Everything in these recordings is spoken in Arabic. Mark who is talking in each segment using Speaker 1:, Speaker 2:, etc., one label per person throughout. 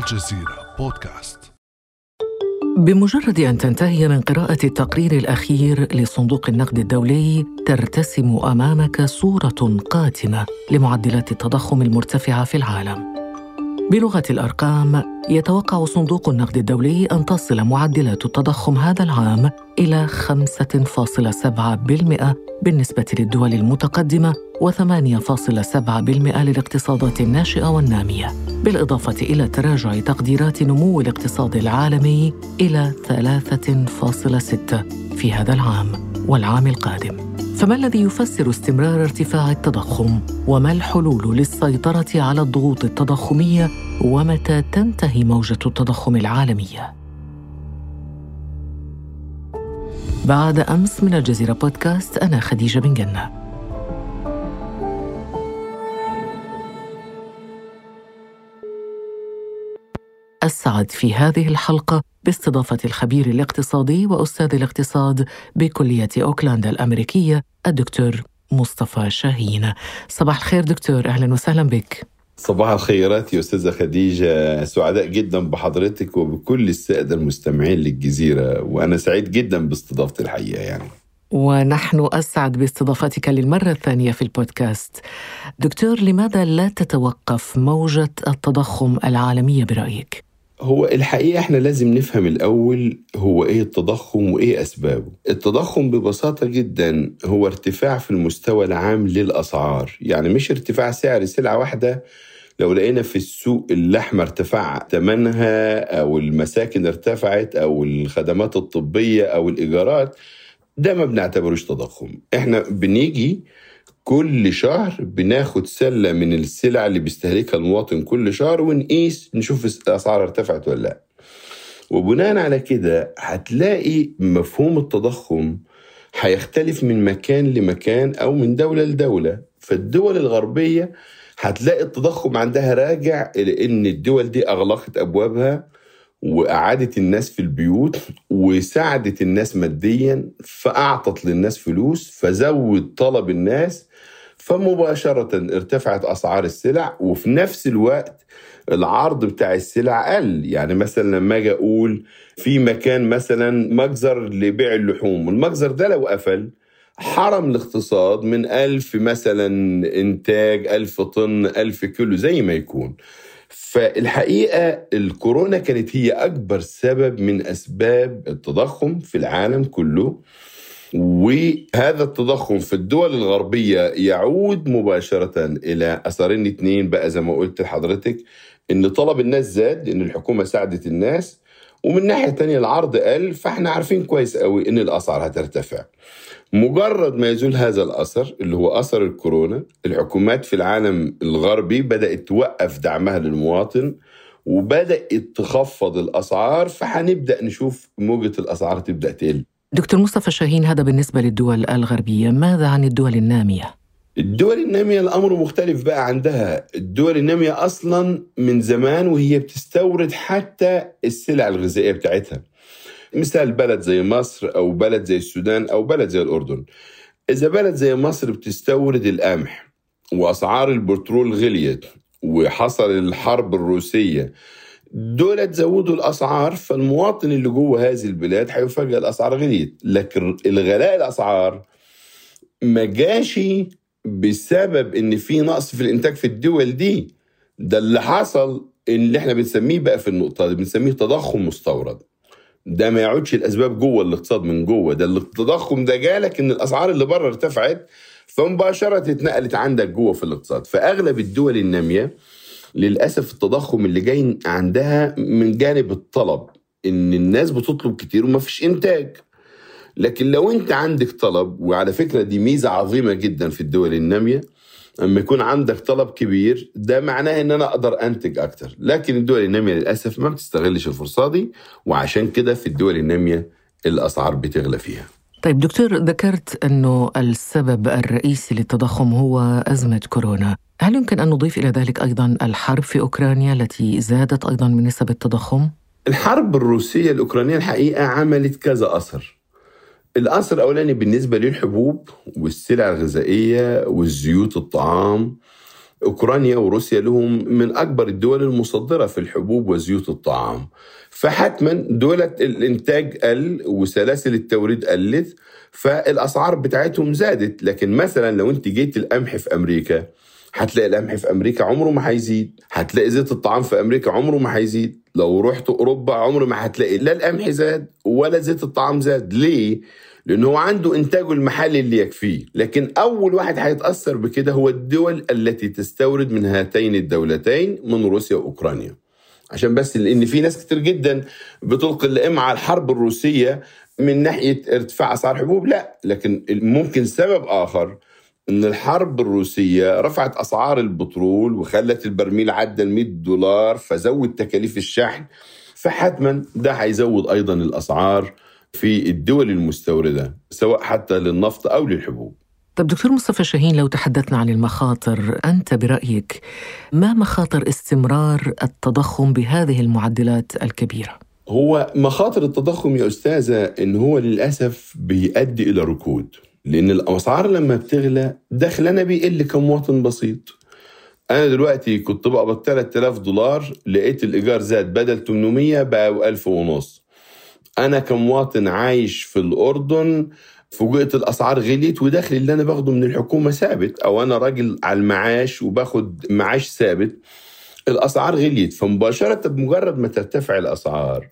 Speaker 1: الجزيرة بودكاست
Speaker 2: بمجرد أن تنتهي من قراءة التقرير الأخير لصندوق النقد الدولي ترتسم أمامك صورة قاتمة لمعدلات التضخم المرتفعة في العالم. بلغة الأرقام يتوقع صندوق النقد الدولي أن تصل معدلات التضخم هذا العام إلى 5.7% بالنسبة للدول المتقدمة و8.7% للاقتصادات الناشئة والنامية بالإضافة إلى تراجع تقديرات نمو الاقتصاد العالمي إلى 3.6 في هذا العام والعام القادم. فما الذي يفسر استمرار ارتفاع التضخم؟ وما الحلول للسيطرة على الضغوط التضخمية؟ ومتى تنتهي موجة التضخم العالمية؟ بعد أمس من الجزيرة بودكاست أنا خديجة بن جنة. أسعد في هذه الحلقة باستضافة الخبير الاقتصادي وأستاذ الاقتصاد بكلية أوكلاند الأمريكية الدكتور مصطفى شاهين صباح الخير دكتور أهلا وسهلا بك
Speaker 3: صباح الخيرات يا أستاذة خديجة سعداء جدا بحضرتك وبكل السادة المستمعين للجزيرة وأنا سعيد جدا باستضافتي الحقيقة يعني
Speaker 2: ونحن أسعد باستضافتك للمرة الثانية في البودكاست. دكتور لماذا لا تتوقف موجة التضخم العالمية برأيك؟
Speaker 3: هو الحقيقة إحنا لازم نفهم الأول هو إيه التضخم وإيه أسبابه. التضخم ببساطة جدا هو ارتفاع في المستوى العام للأسعار. يعني مش ارتفاع سعر سلعة واحدة. لو لقينا في السوق اللحمة ارتفع ثمنها أو المساكن ارتفعت أو الخدمات الطبية أو الإيجارات ده ما بنعتبروش تضخم. إحنا بنيجي كل شهر بناخد سلة من السلع اللي بيستهلكها المواطن كل شهر ونقيس نشوف الأسعار ارتفعت ولا لأ. وبناء على كده هتلاقي مفهوم التضخم هيختلف من مكان لمكان أو من دولة لدولة. فالدول الغربية هتلاقي التضخم عندها راجع إن الدول دي أغلقت أبوابها وأعادت الناس في البيوت وساعدت الناس ماديا فأعطت للناس فلوس فزود طلب الناس فمباشرة ارتفعت أسعار السلع وفي نفس الوقت العرض بتاع السلع قل. يعني مثلا لما أجي أقول في مكان مثلا مجزر لبيع اللحوم والمجزر ده لو قفل حرم الاقتصاد من ألف مثلا إنتاج ألف طن ألف كيلو زي ما يكون. فالحقيقة الكورونا كانت هي أكبر سبب من أسباب التضخم في العالم كله. وهذا التضخم في الدول الغربية يعود مباشرة إلى أثرين اثنين بقى زي ما قلت لحضرتك إن طلب الناس زاد إن الحكومة ساعدت الناس ومن ناحية تانية العرض قل فإحنا عارفين كويس قوي إن الأسعار هترتفع. مجرد ما يزول هذا الأثر اللي هو أثر الكورونا الحكومات في العالم الغربي بدأت توقف دعمها للمواطن وبدأت تخفض الأسعار فهنبدأ نشوف موجة الأسعار تبدأ تقل.
Speaker 2: دكتور مصطفى شاهين هذا بالنسبة للدول الغربية ماذا عن الدول النامية؟
Speaker 3: الدول النامية الأمر مختلف بقى عندها. الدول النامية أصلا من زمان وهي بتستورد حتى السلع الغذائية بتاعتها. مثال بلد زي مصر أو بلد زي السودان أو بلد زي الأردن. إذا بلد زي مصر بتستورد القمح وأسعار البترول غليت وحصل الحرب الروسية دول زودوا الأسعار فالمواطن اللي جوه هذه البلاد هيفاجئ الأسعار غليت. لكن الغلاء الأسعار ما جاش بسبب إن في نقص في الإنتاج في الدول دي. ده اللي حصل اللي إحنا بنسميه بقى في النقطة دي بنسميه تضخم مستورد. ده ما يعودش الأسباب جوه الاقتصاد من جوه. ده التضخم ده جالك إن الأسعار اللي بره ارتفعت فمباشرة اتنقلت عندك جوه في الاقتصاد. فأغلب الدول النامية للأسف التضخم اللي جاي عندها من جانب الطلب إن الناس بتطلب كتير وما فيش إنتاج. لكن لو أنت عندك طلب وعلى فكرة دي ميزة عظيمة جدا في الدول النامية أما يكون عندك طلب كبير ده معناه إن أنا أقدر أنتج أكتر. لكن الدول النامية للأسف ما بتستغلش الفرصة دي وعشان كده في الدول النامية الأسعار بتغلى فيها.
Speaker 2: طيب دكتور ذكرت أنه السبب الرئيسي للتضخم هو أزمة كورونا. هل يمكن أن نضيف إلى ذلك أيضا الحرب في أوكرانيا التي زادت أيضا من نسب التضخم؟
Speaker 3: الحرب الروسية الأوكرانية الحقيقة عملت كذا أثر. الأثر الأولاني بالنسبة للحبوب والسلع الغذائية والزيوت الطعام أوكرانيا وروسيا لهم من أكبر الدول المصدرة في الحبوب وزيوت الطعام. فحتما دولة الإنتاج قل وسلاسل التوريد قلت فالأسعار بتاعتهم زادت. لكن مثلا لو أنت جيت القمح في أمريكا هتلاقي القمح في أمريكا عمره ما هيزيد. هتلاقي زيت الطعام في أمريكا عمره ما هيزيد. لو رحت أوروبا عمره ما هتلاقي لا القمح زاد ولا زيت الطعام زاد. ليه؟ لأنه هو عنده إنتاجه المحلي اللي يكفيه. لكن أول واحد هيتأثر بكده هو الدول التي تستورد من هاتين الدولتين من روسيا وأوكرانيا. عشان بس لأن في ناس كتير جدا بتلقي اللئام على الحرب الروسية من ناحية ارتفاع أسعار الحبوب لا لكن ممكن سبب آخر إن الحرب الروسية رفعت أسعار البترول وخلت البرميل عدى ال 100 دولار فزود تكاليف الشحن. فحتما ده هيزود أيضا الأسعار في الدول المستوردة سواء حتى للنفط أو للحبوب.
Speaker 2: طب دكتور مصطفى شاهين لو تحدثنا عن المخاطر أنت برأيك ما مخاطر استمرار التضخم بهذه المعدلات الكبيرة؟
Speaker 3: هو مخاطر التضخم يا أستاذة إن هو للأسف بيؤدي إلى ركود. لأن الأسعار لما بتغلى دخلنا بيقل كمواطن بسيط. أنا دلوقتي كنت بقبض 3000 دولار لقيت الإيجار زاد بدل 800 بقى 1000 ونص. أنا كمواطن عايش في الأردن فوجئت الأسعار غليت ودخلي اللي أنا باخده من الحكومة ثابت أو أنا راجل على المعاش وباخد معاش ثابت الأسعار غليت. فمباشرة بمجرد ما ترتفع الأسعار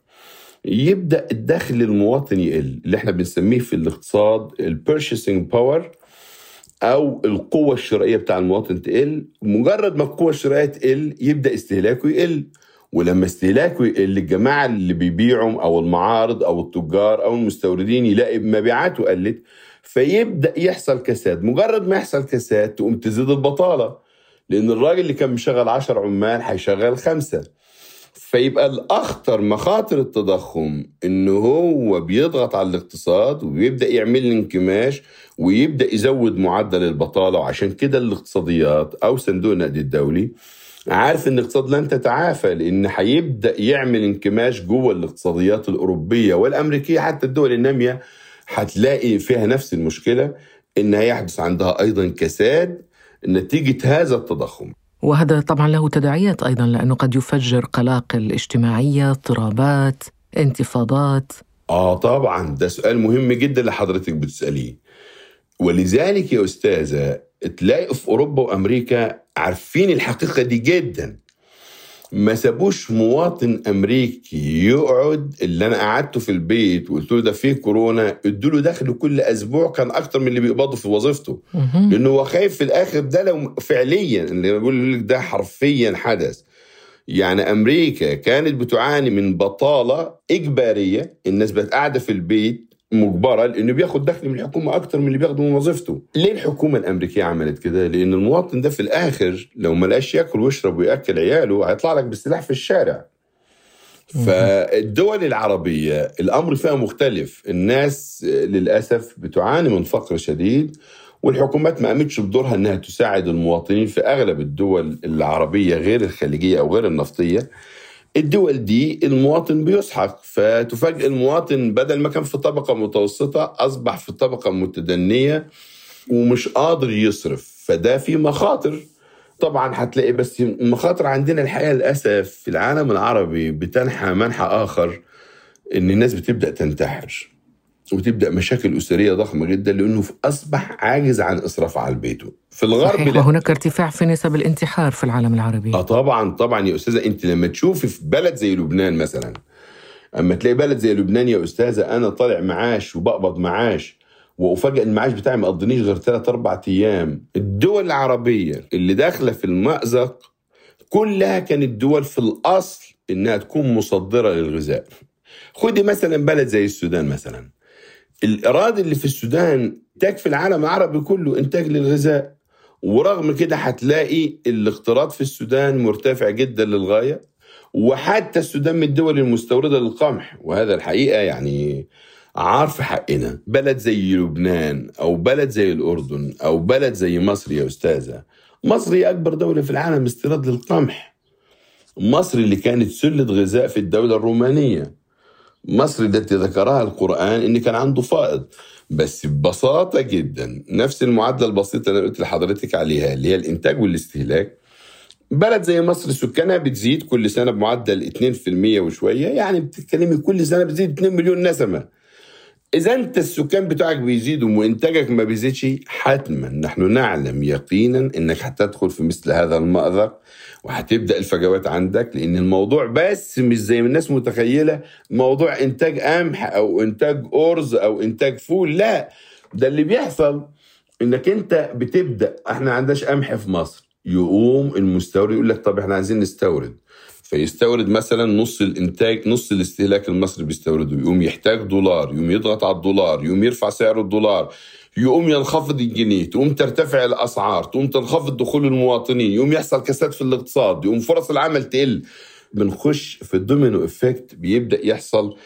Speaker 3: يبدأ الدخل المواطن يقل اللي إحنا بنسميه في الاقتصاد ال purchasing power أو القوة الشرائية بتاع المواطن تقل. مجرد ما القوة الشرائية تقل يبدأ استهلاكه يقل. ولما استهلاكه الجماعة اللي بيبيعوا أو المعارض أو التجار أو المستوردين يلاقي مبيعاته قلت فيبدأ يحصل كساد. مجرد ما يحصل كساد تقوم تزيد البطالة لأن الراجل اللي كان مشغل 10 عمال هيشغل خمسة. فيبقى الأخطر مخاطر التضخم انه هو بيضغط على الاقتصاد وبيبدا يعمل انكماش ويبدأ يزود معدل البطالة وعشان كده الاقتصاديات أو صندوق النقد الدولي عارف إن الاقتصاد لن تتعافى لأن هيبدأ يعمل انكماش جوه الاقتصاديات الأوروبية والأمريكية حتى الدول النامية هتلاقي فيها نفس المشكلة إن هيحدث عندها أيضا كساد نتيجة هذا التضخم.
Speaker 2: وهذا طبعا له تداعيات أيضا لأنه قد يفجر قلاقل اجتماعيه اضطرابات انتفاضات.
Speaker 3: آه طبعا ده سؤال مهم جدا اللي حضرتك بتسأليه. ولذلك يا أستاذة تلاقي في أوروبا وأمريكا عارفين الحقيقة دي جدا. ما سابوش مواطن أمريكي يقعد اللي أنا قعدته في البيت وقلت له ده فيه كورونا ادوا له دخل كل أسبوع كان أكتر من اللي بيقبضه في وظيفته. لأنه هو خايف في الآخر ده لو فعليا اللي بقول لك ده حرفيا حدث. يعني أمريكا كانت بتعاني من بطالة إجبارية الناس بقت قاعدة في البيت مجبرة لأنه بياخد دخل من الحكومة أكتر من اللي بياخده من وظيفته. ليه الحكومة الأمريكية عملت كده؟ لأن المواطن ده في الآخر لو ما لقاش ياكل ويشرب ويأكل عياله هيطلع لك بالسلاح في الشارع. فالدول العربية الأمر فيها مختلف، الناس للأسف بتعاني من فقر شديد والحكومات ما قامتش بدورها إنها تساعد المواطنين في أغلب الدول العربية غير الخليجية أو غير النفطية. الدول دي المواطن بيسحق فتفاجئ المواطن بدل ما كان في طبقة متوسطة أصبح في طبقة متدنية ومش قادر يصرف فده في مخاطر. طبعا هتلاقي بس مخاطر عندنا الحقيقة للأسف في العالم العربي بتنحى منحى آخر إن الناس بتبدأ تنتحر. وتبدأ مشاكل أسرية ضخمة جدا لأنه أصبح عاجز عن إسراف على بيته
Speaker 2: في الغرب صحيح وهناك ارتفاع في نسب الانتحار في العالم العربي.
Speaker 3: آه طبعا طبعا يا أستاذة أنت لما تشوفي في بلد زي لبنان مثلا أما تلاقي بلد زي لبنان يا أستاذة أنا طالع معاش وبقبض معاش وأفاجئ المعاش بتاعي ما قضنيش غير ثلاث أربع أيام. الدول العربية اللي داخلة في المأزق كلها كانت دول في الأصل إنها تكون مصدرة للغذاء. خدي مثلا بلد زي السودان مثلا. الإرادة اللي في السودان تكفي العالم العربي كله إنتاج للغذاء ورغم كده هتلاقي الاقتراض في السودان مرتفع جدا للغاية وحتى السودان من الدول المستوردة للقمح وهذا الحقيقة يعني عار في حقنا. بلد زي لبنان أو بلد زي الأردن أو بلد زي مصر يا أستاذة. مصر هي أكبر دولة في العالم استيراد للقمح. مصر اللي كانت سلة غذاء في الدولة الرومانية. مصر التي ذكرها القرآن إن كان عنده فائض. بس ببساطة جدا نفس المعادلة البسيطة اللي قلت لحضرتك عليها اللي هي الإنتاج والاستهلاك. بلد زي مصر سكانها بتزيد كل سنة بمعدل 2% وشوية يعني بتتكلمي كل سنة بتزيد 2 مليون نسمة. إذا أنت السكان بتاعك بيزيدوا وإنتاجك ما بيزيدش حتما نحن نعلم يقينا إنك هتدخل في مثل هذا المأزق وهتبدأ الفجوات عندك لأن الموضوع بس مش زي ما الناس متخيلة. موضوع إنتاج قمح أو إنتاج أرز أو إنتاج فول لا. ده اللي بيحصل إنك أنت بتبدأ إحنا عندناش قمح في مصر. يقوم المستورد يقول لك طب إحنا عايزين نستورد. فيستورد مثلا نص الإنتاج نص الاستهلاك المصري بيستورده يقوم يحتاج دولار يقوم يضغط على الدولار يقوم يرفع سعر الدولار يقوم ينخفض الجنيه تقوم ترتفع الأسعار تقوم تنخفض دخول المواطنين يقوم يحصل كساد في الاقتصاد يقوم فرص العمل تقل. بنخش في ال domino effect بيبدأ يحصل.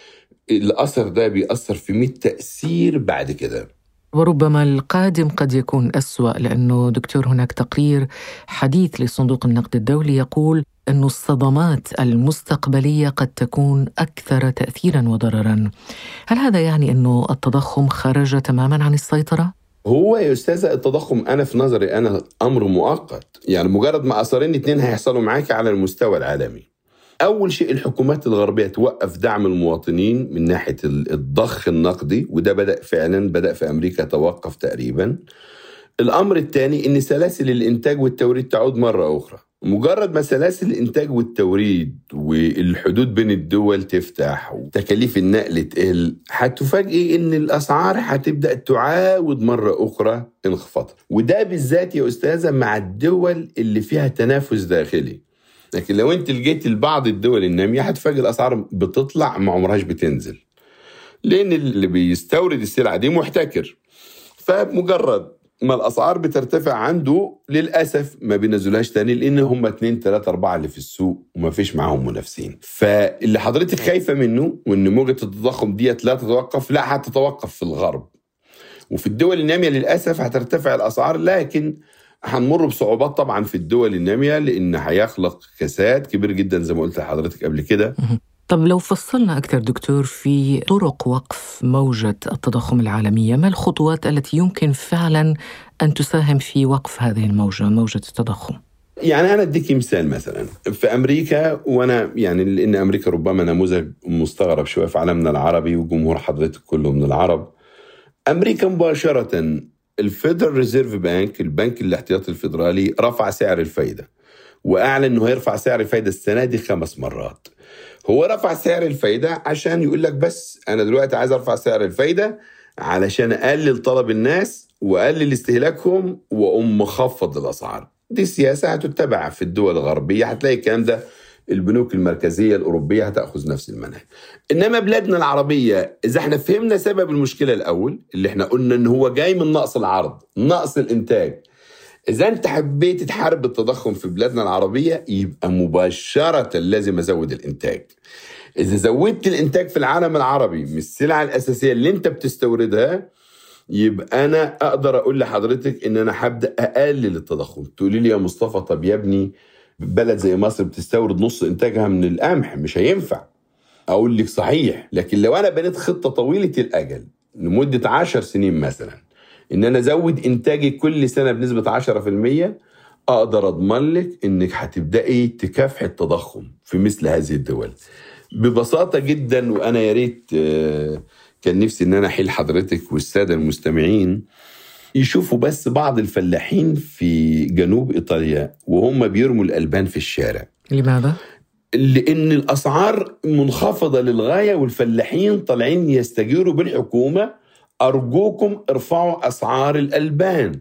Speaker 3: الأثر ده بيأثر في 100 تأثير بعد كده.
Speaker 2: وربما القادم قد يكون أسوأ لأنه دكتور هناك تقرير حديث لصندوق النقد الدولي يقول أن الصدمات المستقبلية قد تكون أكثر تأثيرا وضررا. هل هذا يعني أن التضخم خرج تماما عن السيطرة؟
Speaker 3: هو يا أستاذة التضخم أنا في نظري أنا أمر مؤقت. يعني مجرد ما أثرين اتنين هيحصلوا معاك على المستوى العالمي. أول شيء الحكومات الغربية توقف دعم المواطنين من ناحية الضخ النقدي وده بدأ فعلا بدأ في أمريكا توقف تقريبا. الأمر الثاني أن سلاسل الإنتاج والتوريد تعود مرة أخرى. مجرد ما سلاسل الإنتاج والتوريد والحدود بين الدول تفتح وتكاليف النقل تقل هتفاجئي إن الأسعار هتبدأ تعاود مرة أخرى انخفاض. وده بالذات يا أستاذة مع الدول اللي فيها تنافس داخلي. لكن لو أنت لقيت لبعض الدول النامية هتفاجئ الأسعار بتطلع ما عمرهاش بتنزل. لأن اللي بيستورد السلعة دي محتكر. فمجرد ما الأسعار بترتفع عنده للأسف ما بينزلوهاش تاني لأن هم اتنين تلاتة أربعة اللي في السوق وما فيش معاهم منافسين. فاللي حضرتك خايفة منه وإن موجة التضخم ديت لا تتوقف لا هتتوقف في الغرب. وفي الدول النامية للأسف هترتفع الأسعار لكن هنمر بصعوبات طبعا في الدول النامية لأن هيخلق كساد كبير جدا زي ما قلت لحضرتك قبل كده.
Speaker 2: طب لو فصلنا أكثر دكتور في طرق وقف موجة التضخم العالمية ما الخطوات التي يمكن فعلا أن تساهم في وقف هذه الموجة موجة التضخم؟
Speaker 3: يعني أنا أديك مثال مثلا. في أمريكا وأنا يعني لأن أمريكا ربما نموذج مستغرب شوية في عالمنا العربي وجمهور حضرتك كله من العرب. أمريكا مباشرة ال Federal Reserve Bank البنك الاحتياطي الفيدرالي رفع سعر الفايدة. وأعلن إنه هيرفع سعر الفايدة السنة دي خمس مرات. هو رفع سعر الفايدة عشان يقول لك بس أنا دلوقتي عايز أرفع سعر الفايدة علشان أقلل طلب الناس وأقلل استهلاكهم وأقوم مخفض الأسعار. دي سياسة هتتبع في الدول الغربية هتلاقي الكلام ده البنوك المركزية الأوروبية هتأخذ نفس المنهج. إنما بلادنا العربية إذا إحنا فهمنا سبب المشكلة الأول اللي إحنا قلنا إن هو جاي من نقص العرض نقص الإنتاج إذا أنت حبيت تحارب التضخم في بلادنا العربية يبقى مباشرة لازم أزود الإنتاج. إذا زودت الإنتاج في العالم العربي من السلع الأساسية اللي أنت بتستوردها يبقى أنا أقدر أقول لحضرتك إن أنا هبدأ أقلل التضخم. تقولي لي يا مصطفى طب يا ابني بلد زي مصر بتستورد نص إنتاجها من القمح مش هينفع. أقول لك صحيح لكن لو أنا بنيت خطة طويلة الأجل لمدة عشر سنين مثلا إن أنا أزود إنتاجي كل سنة بنسبة 10% أقدر أضمن لك إنك هتبدأي تكافحي التضخم في مثل هذه الدول. ببساطة جدا وأنا يا ريت كان نفسي إن أنا أحيل حضرتك والسادة المستمعين يشوفوا بس بعض الفلاحين في جنوب إيطاليا وهم بيرموا الألبان في الشارع.
Speaker 2: لماذا؟
Speaker 3: لأن الأسعار منخفضة للغاية والفلاحين طالعين يستجيروا بالحكومة أرجوكم ارفعوا أسعار الألبان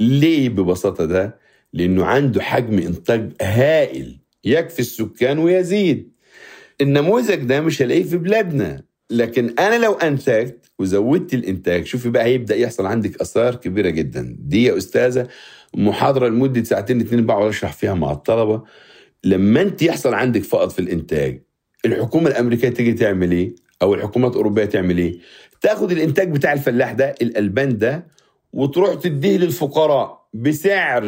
Speaker 3: ليه ببساطة ده؟ لأنه عنده حجم إنتاج هائل يكفي السكان ويزيد النموذج ده مش هلاقيه في بلادنا لكن أنا لو أنتجت وزودت الإنتاج شوفي بقى هيبدأ يحصل عندك آثار كبيرة جدا دي يا أستاذة محاضرة لمدة ساعتين اتنين بقعد أشرح فيها مع الطلبة لما أنت يحصل عندك فقط في الإنتاج الحكومة الأمريكية تيجي تعمل إيه؟ أو الحكومات الأوروبية تعمل إيه؟ تاخد الإنتاج بتاع الفلاح ده الألبان ده وتروح تديه للفقراء بسعر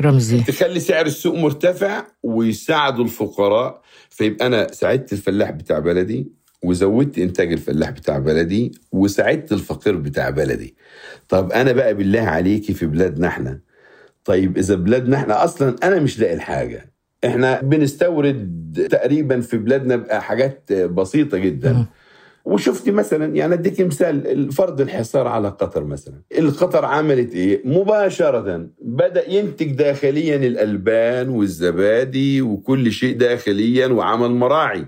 Speaker 2: رمزي.
Speaker 3: تخلي سعر السوق مرتفع ويساعدوا الفقراء. فيبقى أنا ساعدت الفلاح بتاع بلدي وزودت إنتاج الفلاح بتاع بلدي وساعدت الفقير بتاع بلدي. طب أنا بقى بالله عليكي في بلادنا إحنا. طيب إذا بلادنا إحنا أصلا أنا مش لاقي الحاجة. إحنا بنستورد تقريبا في بلادنا حاجات بسيطة جدا. وشفتي مثلا يعني أديك مثال فرض الحصار على قطر مثلا. القطر عملت إيه؟ مباشرة بدأ ينتج داخليا الألبان والزبادي وكل شيء داخليا وعمل مراعي.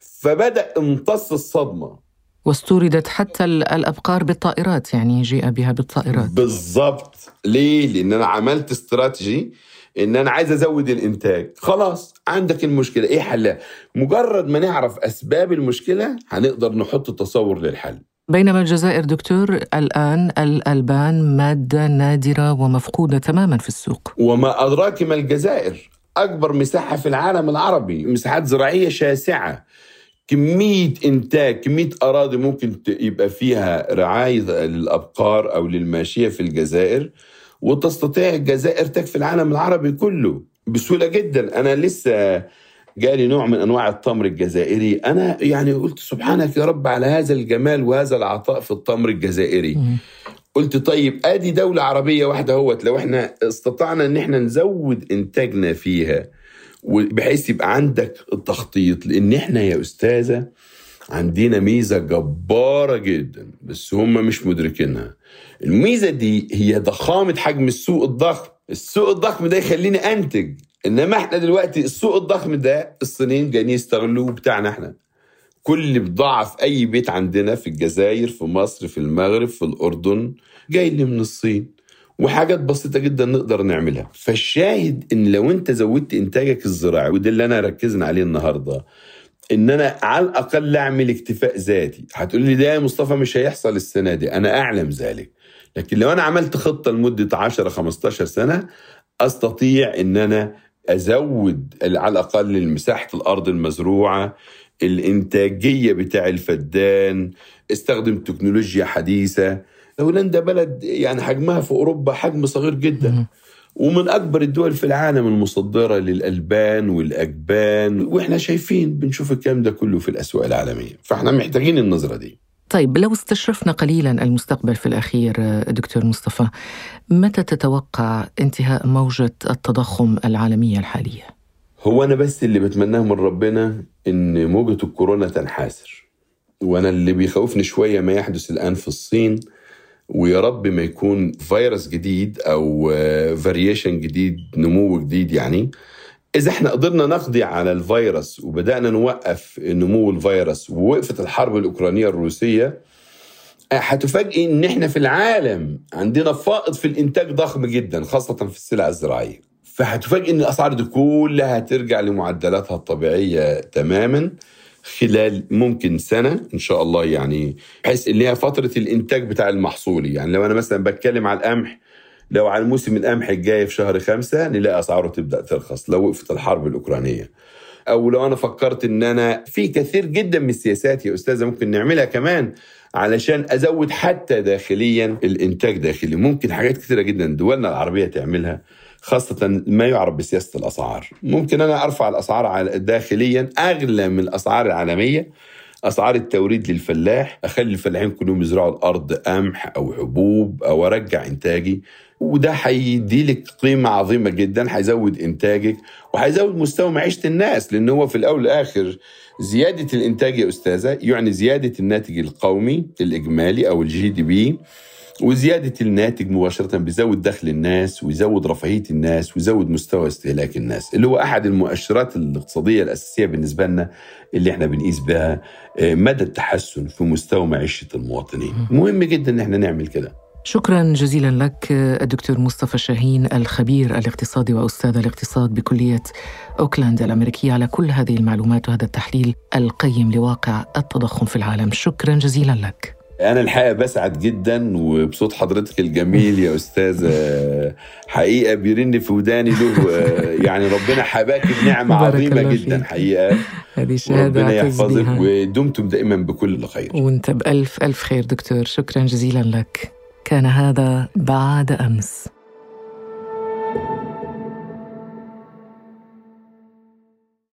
Speaker 3: فبدأ امتص الصدمة.
Speaker 2: واستوردت حتى الأبقار بالطائرات يعني جيء بها بالطائرات.
Speaker 3: بالضبط. ليه؟ لأن أنا عملت استراتيجي إن أنا عايز أزود الإنتاج. خلاص عندك المشكلة. إيه حلها مجرد ما نعرف أسباب المشكلة هنقدر نحط تصور للحل.
Speaker 2: بينما الجزائر دكتور الآن الألبان مادة نادرة ومفقودة تماما في السوق.
Speaker 3: وما أدراك ما الجزائر؟ أكبر مساحة في العالم العربي. مساحات زراعية شاسعة. كمية إنتاج كمية أراضي ممكن يبقى فيها رعاية للأبقار أو للماشية في الجزائر. وتستطيع الجزائر تكفي العالم العربي كله بسهولة جدا. أنا لسه جالي نوع من أنواع التمر الجزائري. أنا يعني قلت سبحانك يا رب على هذا الجمال وهذا العطاء في التمر الجزائري. قلت طيب أدي دولة عربية واحدة أهوت. لو إحنا استطعنا إن إحنا نزود إنتاجنا فيها بحيث يبقى عندك التخطيط لإن إحنا يا أستاذة عندنا ميزة جبارة جدا بس هم مش مدركينها. الميزة دي هي ضخامة حجم السوق الضخم. السوق الضخم ده يخليني أنتج. إنما إحنا دلوقتي السوق الضخم ده الصينيين جايين يستغلوه بتاعنا إحنا. كل بضاعة في أي بيت عندنا في الجزائر في مصر في المغرب في الأردن جاي لي من الصين. وحاجات بسيطة جدا نقدر نعملها. فالشاهد إن لو أنت زودت إنتاجك الزراعي وده اللي أنا ركزنا عليه النهاردة إن أنا على الأقل أعمل اكتفاء ذاتي. هتقول لي ده يا مصطفى مش هيحصل السنة دي. أنا أعلم ذلك. لكن لو أنا عملت خطة لمدة 10 15 سنة أستطيع إن أنا أزود على الأقل مساحه الأرض المزروعة الإنتاجية بتاع الفدان استخدم تكنولوجيا حديثة. هولندا بلد يعني حجمها في أوروبا حجم صغير جدا. ومن أكبر الدول في العالم المصدرة للألبان والأجبان وإحنا شايفين بنشوف الكلام ده كله في الأسواق العالمية فإحنا محتاجين النظرة دي
Speaker 2: طيب لو استشرفنا قليلا المستقبل في الأخير دكتور مصطفى متى تتوقع انتهاء موجة التضخم العالمية الحالية؟
Speaker 3: هو أنا بس اللي بتمناه من ربنا إن موجة الكورونا تنحاسر وأنا اللي بيخوفني شوية ما يحدث الآن في الصين ويا رب ما يكون فيروس جديد أو فاريشن جديد نمو جديد يعني. إذا إحنا قدرنا نقضي على الفيروس وبدأنا نوقف نمو الفيروس ووقفت الحرب الأوكرانية الروسية هتفاجئ إن إحنا في العالم عندنا فائض في الإنتاج ضخم جدا خاصة في السلع الزراعية. فهتفاجئ إن الأسعار دي كلها هترجع لمعدلاتها الطبيعية تماما. خلال ممكن سنة إن شاء الله يعني بحيث اللي هي فترة الإنتاج بتاع المحصولي يعني لو أنا مثلا بتكلم على القمح لو على الموسم القمح الجاي في شهر خمسة نلاقي أسعاره تبدأ ترخص لو وقفت الحرب الأوكرانية. أو لو أنا فكرت إن أنا في كثير جدا من السياسات يا أستاذة ممكن نعملها كمان علشان أزود حتى داخليا الإنتاج داخلي. ممكن حاجات كثيرة جدا دولنا العربية تعملها. خاصة ما يعرف بسياسة الأسعار. ممكن أنا أرفع الأسعار داخليا أغلى من الأسعار العالمية. أسعار التوريد للفلاح أخلي الفلاحين كلهم يزرعوا الأرض قمح أو حبوب أو أرجع إنتاجي. وده هيدي لك قيمة عظيمة جدا هيزود إنتاجك وهيزود مستوى معيشة الناس. لأن هو في الأول والآخر زيادة الإنتاج يا أستاذة يعني زيادة الناتج القومي الإجمالي أو ال GDP. وزيادة الناتج مباشرة بيزود دخل الناس ويزود رفاهية الناس ويزود مستوى استهلاك الناس اللي هو أحد المؤشرات الاقتصادية الأساسية بالنسبة لنا اللي إحنا بنقيس بها مدى التحسن في مستوى معيشة المواطنين. مهم. جدا إن إحنا نعمل كده.
Speaker 2: شكرا جزيلا لك الدكتور مصطفى شاهين الخبير الاقتصادي وأستاذ الاقتصاد بكلية أوكلاند الأمريكية على كل هذه المعلومات وهذا التحليل القيم لواقع التضخم في العالم. شكرا جزيلا لك.
Speaker 3: أنا الحقيقة بسعد جدا وبصوت حضرتك الجميل يا أستاذ حقيقة بيرن في وداني له يعني ربنا حباك بنعمة عظيمة جدا حقيقة.
Speaker 2: هذه شهادة
Speaker 3: ربنا يحفظك ودمتم دائما بكل خير.
Speaker 2: وأنت بألف ألف خير دكتور. شكرا جزيلا لك. كان هذا بعد أمس.